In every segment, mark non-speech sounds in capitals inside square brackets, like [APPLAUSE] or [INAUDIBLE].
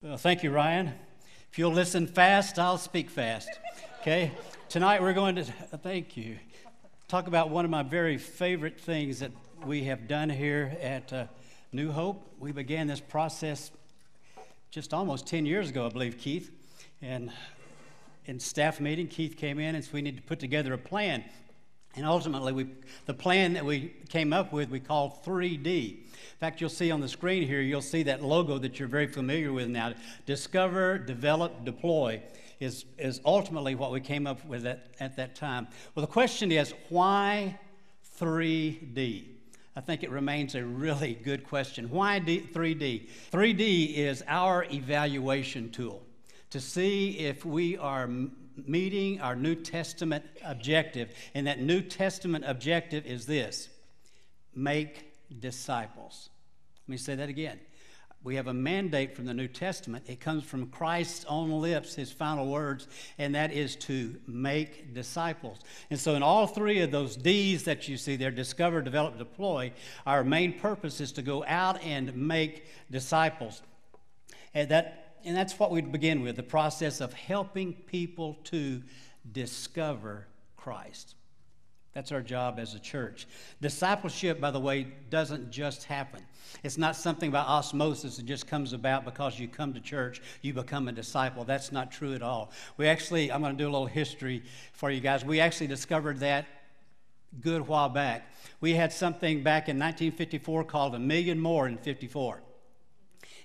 Well, thank you, Ryan. If you'll listen fast, I'll speak fast. Okay? Tonight we're going to, thank you, talk about one of my very favorite things that we have done here at uh, New Hope. We began this process just almost 10 years ago, I believe, Keith. And in staff meeting, Keith came in and said we need to put together a plan. And ultimately, we, the plan that we came up with, we called 3D. In fact, you'll see on the screen here, you'll see that logo that you're very familiar with now. Discover, develop, deploy is, is ultimately what we came up with at, at that time. Well, the question is, why 3D? I think it remains a really good question. Why D, 3D? 3D is our evaluation tool to see if we are meeting our New Testament objective. And that New Testament objective is this make disciples. Let me say that again. We have a mandate from the New Testament. It comes from Christ's own lips, his final words, and that is to make disciples. And so, in all three of those D's that you see there discover, develop, deploy our main purpose is to go out and make disciples. And, that, and that's what we begin with the process of helping people to discover Christ. That's our job as a church. Discipleship, by the way, doesn't just happen. It's not something about osmosis that just comes about because you come to church, you become a disciple. That's not true at all. We actually, I'm going to do a little history for you guys. We actually discovered that good while back. We had something back in 1954 called a million more in 54.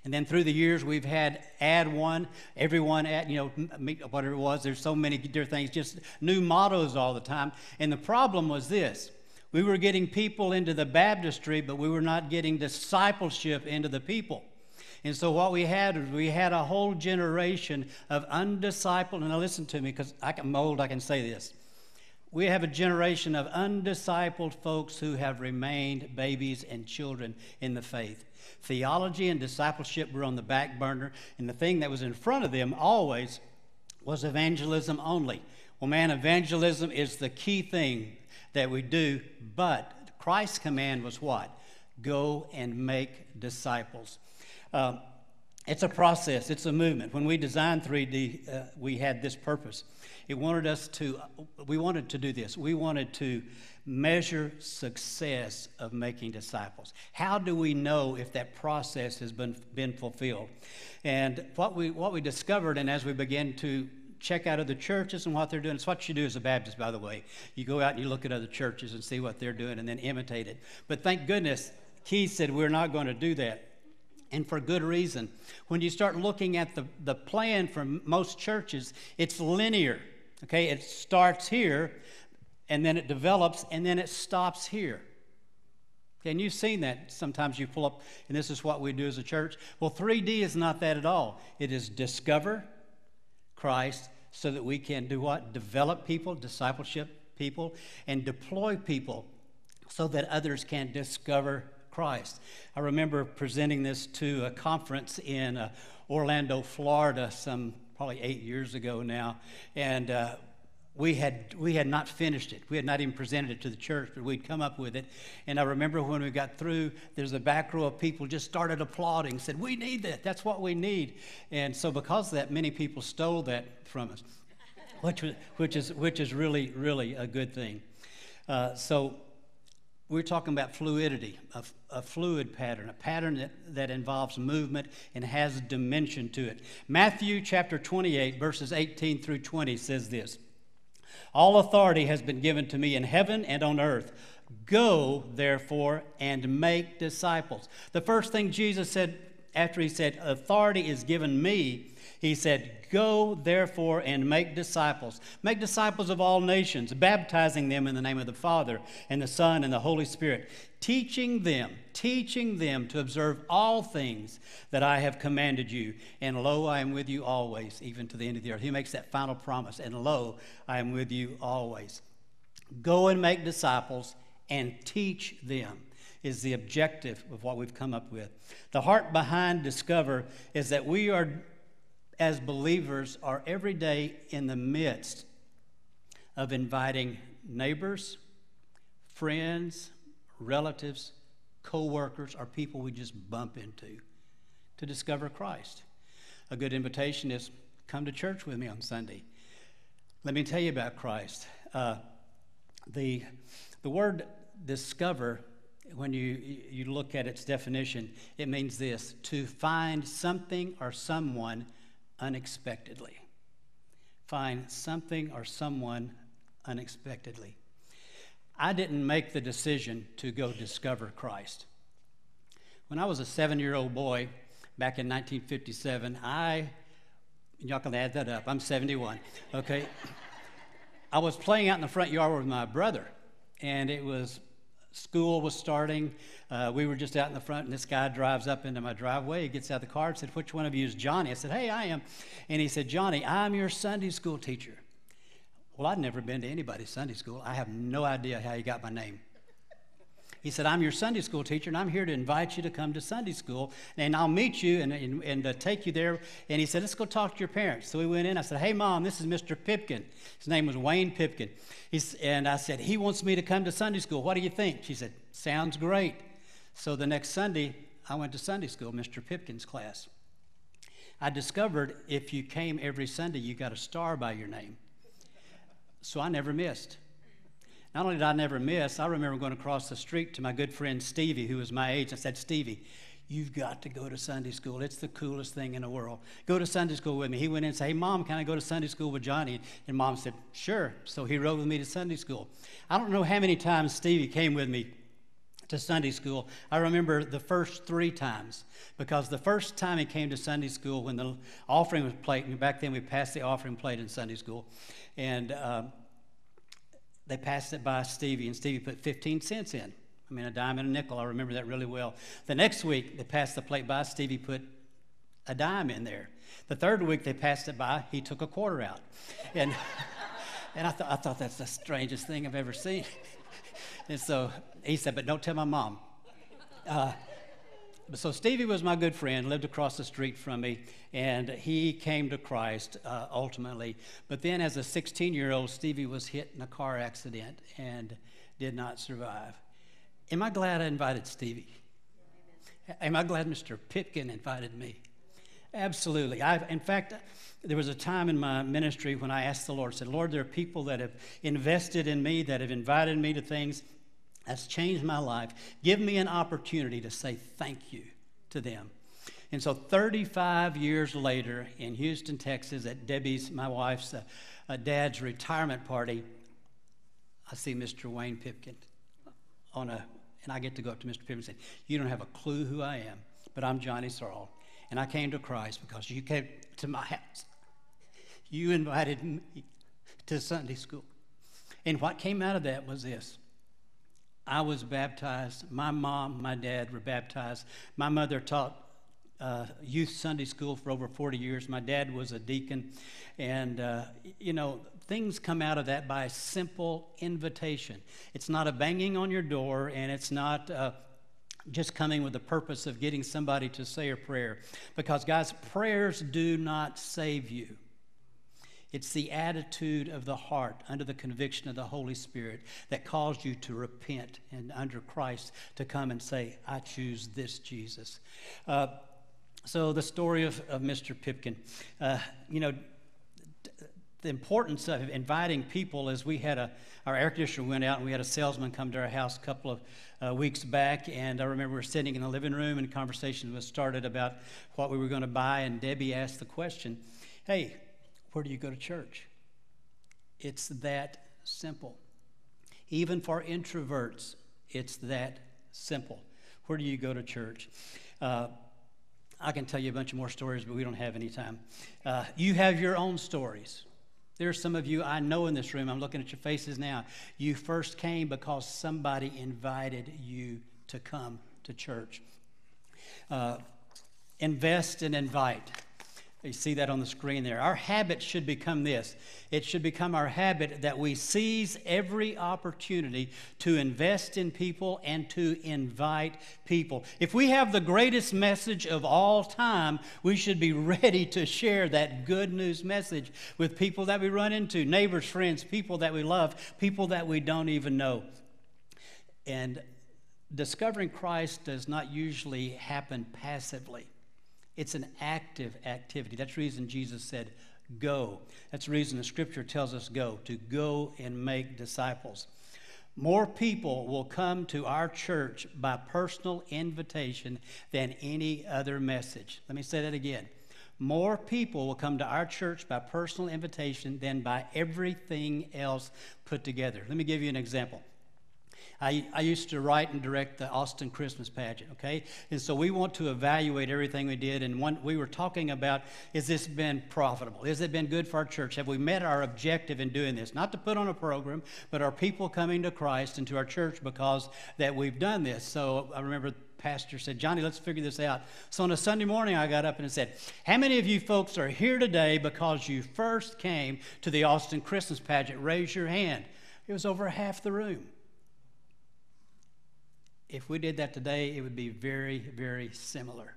And then through the years, we've had add one, everyone add, you know, whatever it was. There's so many different things, just new mottos all the time. And the problem was this we were getting people into the baptistry, but we were not getting discipleship into the people. And so what we had was we had a whole generation of undiscipled, and now listen to me because I can mold, I can say this. We have a generation of undiscipled folks who have remained babies and children in the faith. Theology and discipleship were on the back burner, and the thing that was in front of them always was evangelism only. Well, man, evangelism is the key thing that we do, but Christ's command was what? Go and make disciples. Uh, it's a process, it's a movement. When we designed 3D, uh, we had this purpose. It wanted us to, we wanted to do this. We wanted to measure success of making disciples. How do we know if that process has been, been fulfilled? And what we, what we discovered, and as we began to check out other churches and what they're doing. It's what you do as a Baptist, by the way. You go out and you look at other churches and see what they're doing and then imitate it. But thank goodness, Keith said we're not going to do that. And for good reason. When you start looking at the, the plan for most churches, it's linear. Okay, it starts here and then it develops and then it stops here. Okay, and you've seen that. Sometimes you pull up, and this is what we do as a church. Well, 3D is not that at all. It is discover Christ so that we can do what? Develop people, discipleship people, and deploy people so that others can discover Christ. I remember presenting this to a conference in uh, Orlando, Florida, some probably eight years ago now, and uh, we had we had not finished it. We had not even presented it to the church, but we'd come up with it. And I remember when we got through, there's a back row of people just started applauding, said, "We need that. That's what we need." And so, because of that, many people stole that from us, which which is which is really really a good thing. Uh, so. We're talking about fluidity, a, a, fluid pattern, a pattern that, that involves movement and has dimension to it. Matthew chapter 28, verses 18 through 20 says this all authority has been given to me in heaven and on earth. Go, therefore, and make disciples. The first thing Jesus said after he said, Authority is given me, he said, Go, therefore, and make disciples. Make disciples of all nations, baptizing them in the name of the Father, and the Son, and the Holy Spirit, teaching them, teaching them to observe all things that I have commanded you. And lo, I am with you always, even to the end of the earth. He makes that final promise. And lo, I am with you always. Go and make disciples and teach them is the objective of what we've come up with. The heart behind Discover is that we are as believers are every day in the midst of inviting neighbors, friends, relatives, co workers, or people we just bump into to discover Christ. A good invitation is come to church with me on Sunday. Let me tell you about Christ. Uh, the, the word discover, when you, you look at its definition, it means this to find something or someone unexpectedly. Find something or someone unexpectedly. I didn't make the decision to go discover Christ. When I was a seven year old boy back in 1957, I, y'all can add that up, I'm 71, okay? [LAUGHS] I was playing out in the front yard with my brother, and it was school was starting. Uh, we were just out in the front, and this guy drives up into my driveway. He gets out of the car and said, Which one of you is Johnny? I said, Hey, I am. And he said, Johnny, I'm your Sunday school teacher. Well, I'd never been to anybody's Sunday school. I have no idea how he got my name. He said, I'm your Sunday school teacher, and I'm here to invite you to come to Sunday school, and I'll meet you and, and, and uh, take you there. And he said, Let's go talk to your parents. So we went in. I said, Hey, Mom, this is Mr. Pipkin. His name was Wayne Pipkin. He's, and I said, He wants me to come to Sunday school. What do you think? She said, Sounds great. So the next Sunday, I went to Sunday school, Mr. Pipkin's class. I discovered if you came every Sunday, you got a star by your name. So I never missed. Not only did I never miss, I remember going across the street to my good friend Stevie, who was my age. I said, Stevie, you've got to go to Sunday school. It's the coolest thing in the world. Go to Sunday school with me. He went in and said, Hey, Mom, can I go to Sunday school with Johnny? And Mom said, Sure. So he rode with me to Sunday school. I don't know how many times Stevie came with me to Sunday school. I remember the first three times because the first time he came to Sunday school when the offering was played, back then we passed the offering plate in Sunday school, and uh, they passed it by Stevie, and Stevie put 15 cents in. I mean, a dime and a nickel. I remember that really well. The next week, they passed the plate by. Stevie put a dime in there. The third week, they passed it by. He took a quarter out. And, [LAUGHS] and I, th- I thought that's the strangest thing I've ever seen. [LAUGHS] and so he said, But don't tell my mom. Uh, so Stevie was my good friend, lived across the street from me, and he came to Christ uh, ultimately. But then, as a 16 year old, Stevie was hit in a car accident and did not survive. Am I glad I invited Stevie? Am I glad Mr. Pipkin invited me? Absolutely. I've, in fact, there was a time in my ministry when I asked the Lord, said, Lord, there are people that have invested in me, that have invited me to things that's changed my life. Give me an opportunity to say thank you to them. And so 35 years later in Houston, Texas, at Debbie's, my wife's uh, uh, dad's retirement party, I see Mr. Wayne Pipkin on a, and I get to go up to Mr. Pipkin and say, You don't have a clue who I am, but I'm Johnny Searle. And I came to Christ because you came to my house. You invited me to Sunday school. And what came out of that was this I was baptized. My mom, my dad were baptized. My mother taught uh, youth Sunday school for over 40 years. My dad was a deacon. And, uh, you know, things come out of that by simple invitation. It's not a banging on your door, and it's not. Uh, just coming with the purpose of getting somebody to say a prayer. Because, guys, prayers do not save you. It's the attitude of the heart under the conviction of the Holy Spirit that caused you to repent and under Christ to come and say, I choose this Jesus. Uh, so, the story of, of Mr. Pipkin. Uh, you know, the importance of inviting people as we had a our air conditioner went out and we had a salesman come to our house a couple of uh, weeks back and i remember we were sitting in the living room and conversation was started about what we were going to buy and debbie asked the question hey where do you go to church? It's that simple. Even for introverts, it's that simple. Where do you go to church? Uh, I can tell you a bunch of more stories, but we don't have any time. Uh, you have your own stories. There are some of you I know in this room, I'm looking at your faces now. You first came because somebody invited you to come to church. Uh, invest and invite. You see that on the screen there. Our habit should become this it should become our habit that we seize every opportunity to invest in people and to invite people. If we have the greatest message of all time, we should be [LAUGHS] ready to share that good news message with people that we run into neighbors, friends, people that we love, people that we don't even know. And discovering Christ does not usually happen passively. It's an active activity. That's the reason Jesus said, go. That's the reason the scripture tells us go, to go and make disciples. More people will come to our church by personal invitation than any other message. Let me say that again. More people will come to our church by personal invitation than by everything else put together. Let me give you an example. I, I used to write and direct the Austin Christmas pageant, okay? And so we want to evaluate everything we did. And one, we were talking about has this been profitable? Has it been good for our church? Have we met our objective in doing this? Not to put on a program, but are people coming to Christ and to our church because that we've done this? So I remember pastor said, Johnny, let's figure this out. So on a Sunday morning, I got up and said, How many of you folks are here today because you first came to the Austin Christmas pageant? Raise your hand. It was over half the room. If we did that today, it would be very, very similar.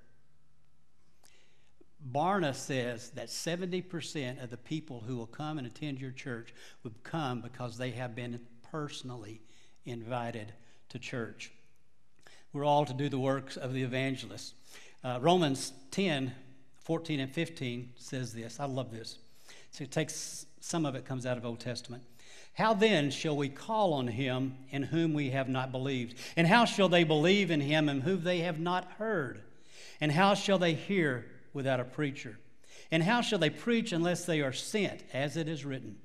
Barna says that 70% of the people who will come and attend your church would come because they have been personally invited to church. We're all to do the works of the evangelist. Uh, Romans 10, 14 and 15 says this. I love this. So it takes some of it comes out of Old Testament. How then shall we call on him in whom we have not believed? And how shall they believe in him in whom they have not heard? And how shall they hear without a preacher? And how shall they preach unless they are sent, as it is written?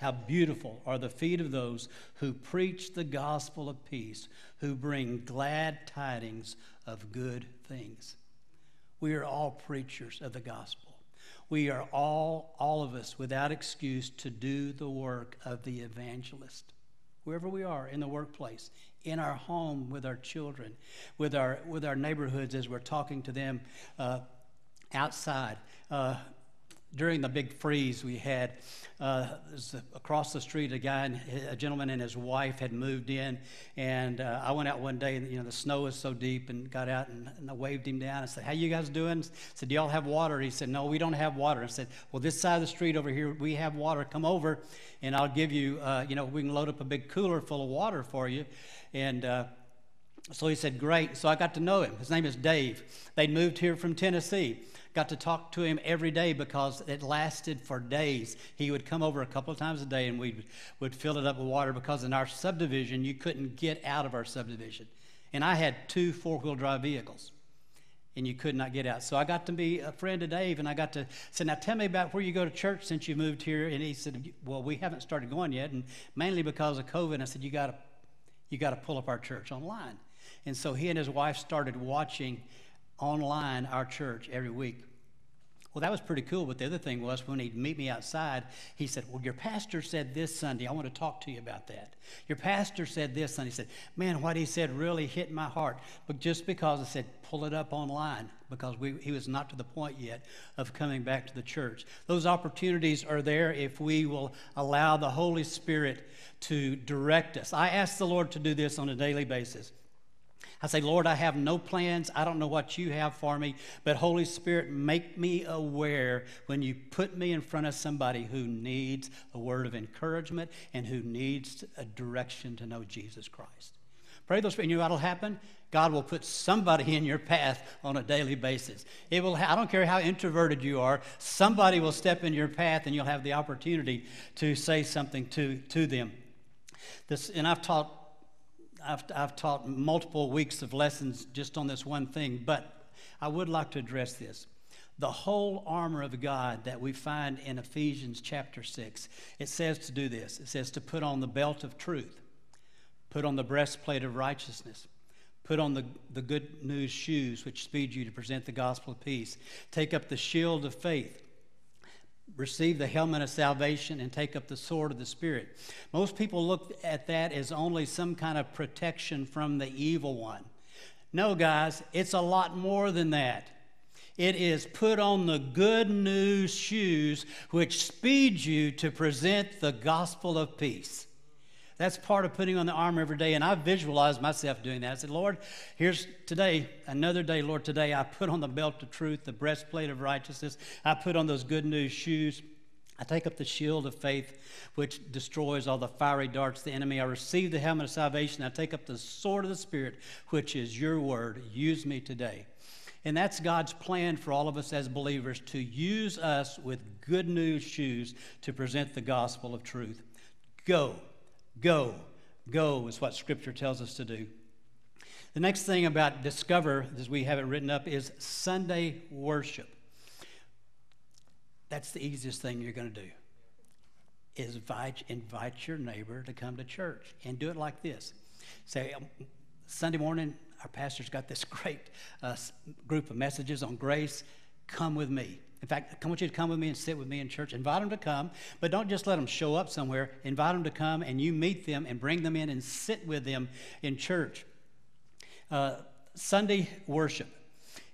How beautiful are the feet of those who preach the gospel of peace, who bring glad tidings of good things. We are all preachers of the gospel. We are all, all of us, without excuse, to do the work of the evangelist. Wherever we are in the workplace, in our home with our children, with our, with our neighborhoods as we're talking to them uh, outside. Uh, during the big freeze we had uh, across the street a guy a gentleman and his wife had moved in and uh, i went out one day and you know the snow was so deep and got out and, and i waved him down and said how you guys doing I said do y'all have water he said no we don't have water i said well this side of the street over here we have water come over and i'll give you uh, you know we can load up a big cooler full of water for you and uh, so he said, Great. So I got to know him. His name is Dave. They'd moved here from Tennessee. Got to talk to him every day because it lasted for days. He would come over a couple of times a day and we would fill it up with water because in our subdivision, you couldn't get out of our subdivision. And I had two four wheel drive vehicles and you could not get out. So I got to be a friend of Dave, and I got to say, "Now tell me about where you go to church since you moved here." And he said, "Well, we haven't started going yet, and mainly because of COVID." I said, "You got to, you got to pull up our church online." And so he and his wife started watching online our church every week. Well, that was pretty cool. But the other thing was when he'd meet me outside, he said, Well, your pastor said this Sunday. I want to talk to you about that. Your pastor said this Sunday. He said, Man, what he said really hit my heart. But just because I said, Pull it up online, because we, he was not to the point yet of coming back to the church. Those opportunities are there if we will allow the Holy Spirit to direct us. I ask the Lord to do this on a daily basis. I say, Lord, I have no plans. I don't know what you have for me. But Holy Spirit, make me aware when you put me in front of somebody who needs a word of encouragement and who needs a direction to know Jesus Christ. Pray those. You know what'll happen? God will put somebody in your path on a daily basis. It will. I don't care how introverted you are. Somebody will step in your path, and you'll have the opportunity to say something to to them. This, and I've taught I've, I've taught multiple weeks of lessons just on this one thing, but I would like to address this. The whole armor of God that we find in Ephesians chapter 6, it says to do this. It says to put on the belt of truth, put on the breastplate of righteousness, put on the, the good news shoes which speed you to present the gospel of peace, take up the shield of faith receive the helmet of salvation and take up the sword of the Spirit. Most people look at that as only some kind of protection from the evil one. No, guys, it's a lot more than that. It is put on the good news shoes which speed you to present the gospel of peace. That's part of putting on the armor every day. And I visualized myself doing that. I said, Lord, here's today, another day, Lord, today I put on the belt of truth, the breastplate of righteousness. I put on those good news shoes. I take up the shield of faith, which destroys all the fiery darts of the enemy. I receive the helmet of salvation. I take up the sword of the Spirit, which is your word. Use me today. And that's God's plan for all of us as believers to use us with good news shoes to present the gospel of truth. Go, go, go is what Scripture tells us to do. The next thing about discover, as we have it written up, is Sunday worship. That's the easiest thing you're going to do. Is invite, invite your neighbor to come to church and do it like this. Say, um, Sunday morning, our pastor's got this [LAUGHS] great uh, group of messages on grace. Come with me. In fact, I want you to come with me and sit with me in church. Invite them to come, but don't just let them show up somewhere. Invite them to come and you meet them and bring them in and sit with them in church. Uh, Sunday worship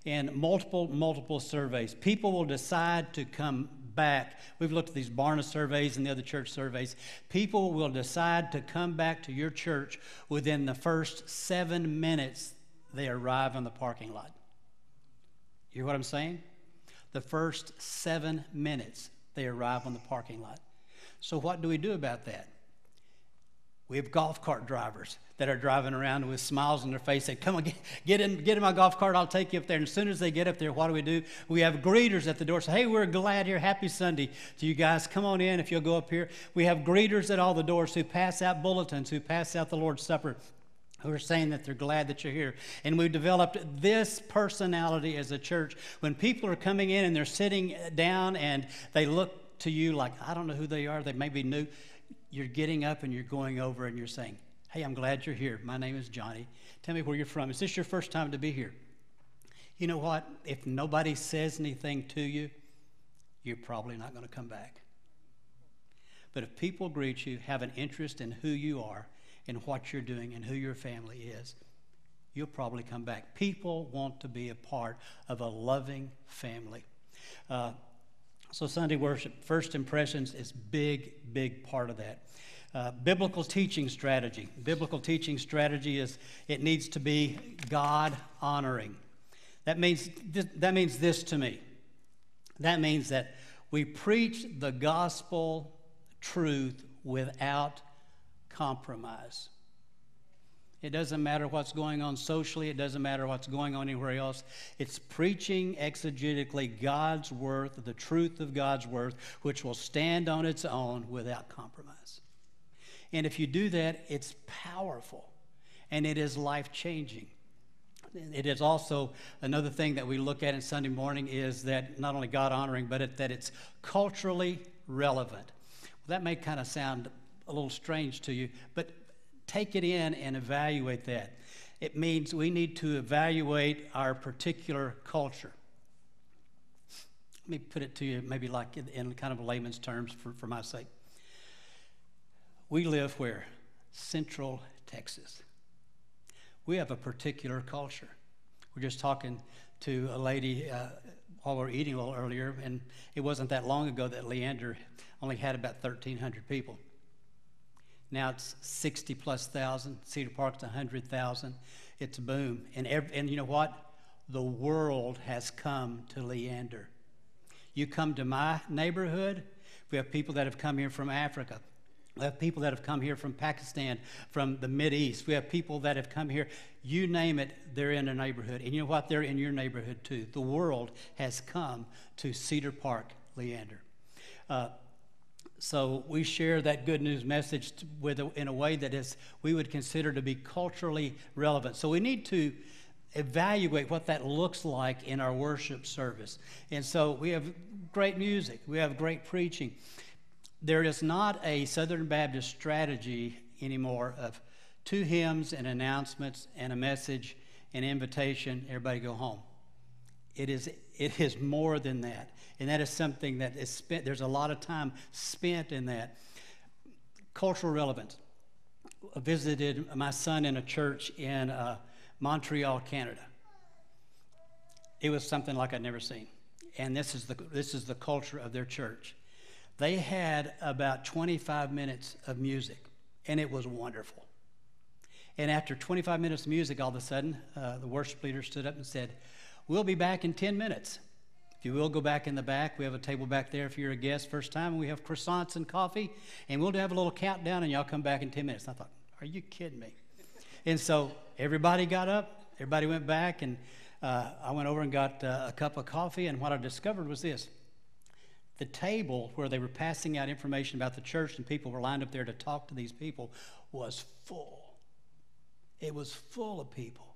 and multiple, multiple surveys. People will decide to come back. We've looked at these Barna surveys and the other church surveys. People will decide to come back to your church within the first seven minutes they arrive in the parking lot. You hear what I'm saying? The first seven minutes they arrive on the parking lot. So, what do we do about that? We have golf cart drivers that are driving around with smiles on their face saying, Come on, get, get, in, get in my golf cart, I'll take you up there. And as soon as they get up there, what do we do? We have greeters at the door say, Hey, we're glad here. Happy Sunday to you guys. Come on in if you'll go up here. We have greeters at all the doors who pass out bulletins, who pass out the Lord's Supper who are saying that they're glad that you're here. And we've developed this personality as a church. When people are coming in and they're sitting down and they look to you like, I don't know who they are, they may be new you're getting up and you're going over and you're saying, Hey, I'm glad you're here. My name is Johnny. Tell me where you're from. Is this your first time to be here? You know what? If nobody says anything to you, you're probably not going to come back. But if people greet you, have an interest in who you are and what you're doing and who your family is, you'll probably come back. People want to be a part of a loving family. Uh, so, Sunday worship, first impressions is big, big part of that. Uh, biblical teaching strategy. Biblical teaching strategy is it needs to be God honoring. That means, th- that means this to me. That means that we preach the gospel truth without compromise. It doesn't matter what's going on socially, it doesn't matter what's going on anywhere else. It's preaching exegetically God's word, the truth of God's word, which will stand on its own without compromise. And if you do that, it's powerful and it is life changing. It is also another thing that we look at in Sunday morning is that not only God honoring, but it, that it's culturally relevant. Well, that may kind of sound a little strange to you, but take it in and evaluate that. It means we need to evaluate our particular culture. Let me put it to you maybe like in kind of layman's terms for, for my sake. We live where? Central Texas. We have a particular culture. We're just talking to a lady uh, while we were eating a little earlier, and it wasn't that long ago that Leander only had about 1,300 people. Now it's 60 plus thousand. Cedar Park's 100,000. It's a boom. And, every, and you know what? The world has come to Leander. You come to my neighborhood, we have people that have come here from Africa. We have people that have come here from Pakistan, from the Mid East. We have people that have come here. You name it, they're in a neighborhood. And you know what? They're in your neighborhood too. The world has come to Cedar Park, Leander. Uh, so we share that good news message with in a way that is we would consider to be culturally relevant. So we need to evaluate what that looks like in our worship service. And so we have great music, we have great preaching. There is not a Southern Baptist strategy anymore of two hymns and announcements and a message and invitation, everybody go home. It is, it is more than that. And that is something that is spent, there's a lot of time spent in that. Cultural relevance. I visited my son in a church in uh, Montreal, Canada. It was something like I'd never seen. And this is, the, this is the culture of their church. They had about 25 minutes of music, and it was wonderful. And after 25 minutes of music, all of a sudden, uh, the worship leader stood up and said, We'll be back in 10 minutes. You will, go back in the back. We have a table back there if you're a guest first time. We have croissants and coffee, and we'll have a little countdown, and y'all come back in 10 minutes. And I thought, are you kidding me? And so everybody got up, everybody went back, and uh, I went over and got uh, a cup of coffee, and what I discovered was this. The table where they were passing out information about the church and people were lined up there to talk to these people was full. It was full of people.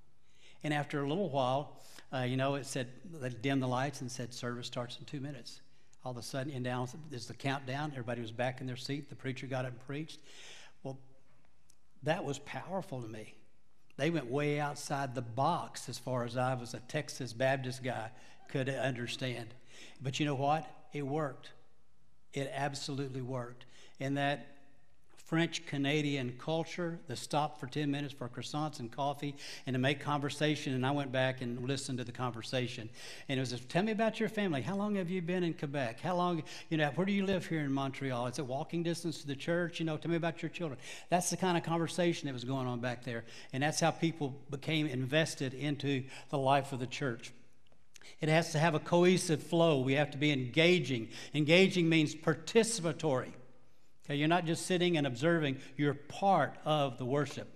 And after a little while, uh, you know, it said, they dimmed the lights and said, service starts in two minutes. All of a sudden, and down is the countdown. Everybody was back in their seat. The preacher got up and preached. Well, that was powerful to me. They went way outside the box as far as I was a Texas Baptist guy could understand. But you know what? It worked. It absolutely worked. And that French Canadian culture, the stop for 10 minutes for croissants and coffee and to make conversation. And I went back and listened to the conversation. And it was, just, tell me about your family. How long have you been in Quebec? How long, you know, where do you live here in Montreal? Is it walking distance to the church? You know, tell me about your children. That's the kind of conversation that was going on back there. And that's how people became invested into the life of the church. It has to have a cohesive flow. We have to be engaging. Engaging means participatory. Okay, you're not just sitting and observing, you're part of the worship.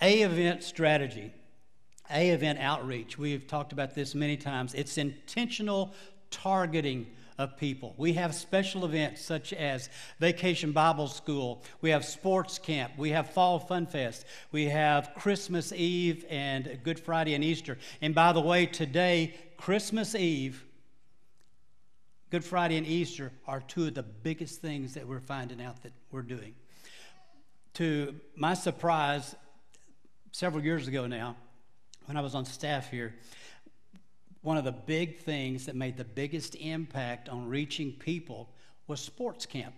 A event strategy, A event outreach. We've talked about this many times. It's intentional targeting of people. We have special events such as Vacation Bible School, we have sports camp, we have Fall Fun Fest, we have Christmas Eve and Good Friday and Easter. And by the way, today, Christmas Eve, Good Friday and Easter are two of the biggest things that we're finding out that we're doing. To my surprise, several years ago now, when I was on staff here, one of the big things that made the biggest impact on reaching people was sports camp.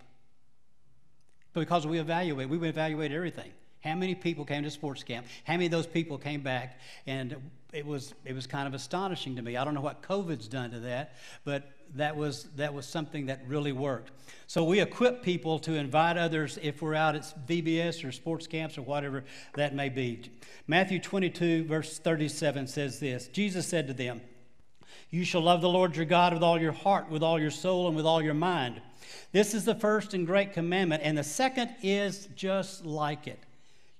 Because we evaluate, we evaluate everything. How many people came to sports camp? How many of those people came back? And it was it was kind of astonishing to me. I don't know what COVID's done to that, but that was that was something that really worked. So we equip people to invite others if we're out at VBS or sports camps or whatever that may be. Matthew 22 verse 37 says this. Jesus said to them, "You shall love the Lord your God with all your heart, with all your soul, and with all your mind." This is the first and great commandment, and the second is just like it.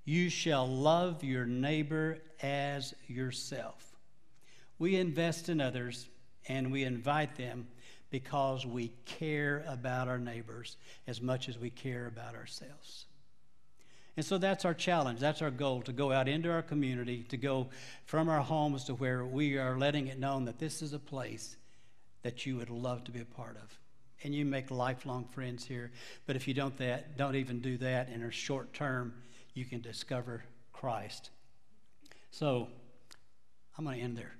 You shall love your neighbor as yourself. We invest in others and we invite them because we care about our neighbors as much as we care about ourselves. And so that's our challenge. That's our goal to go out into our community, to go from our homes to where we are letting it known that this is a place that you would love to be a part of. And you make lifelong friends here. But if you don't that, don't even do that in a short term, you can discover Christ. So I'm going to end there.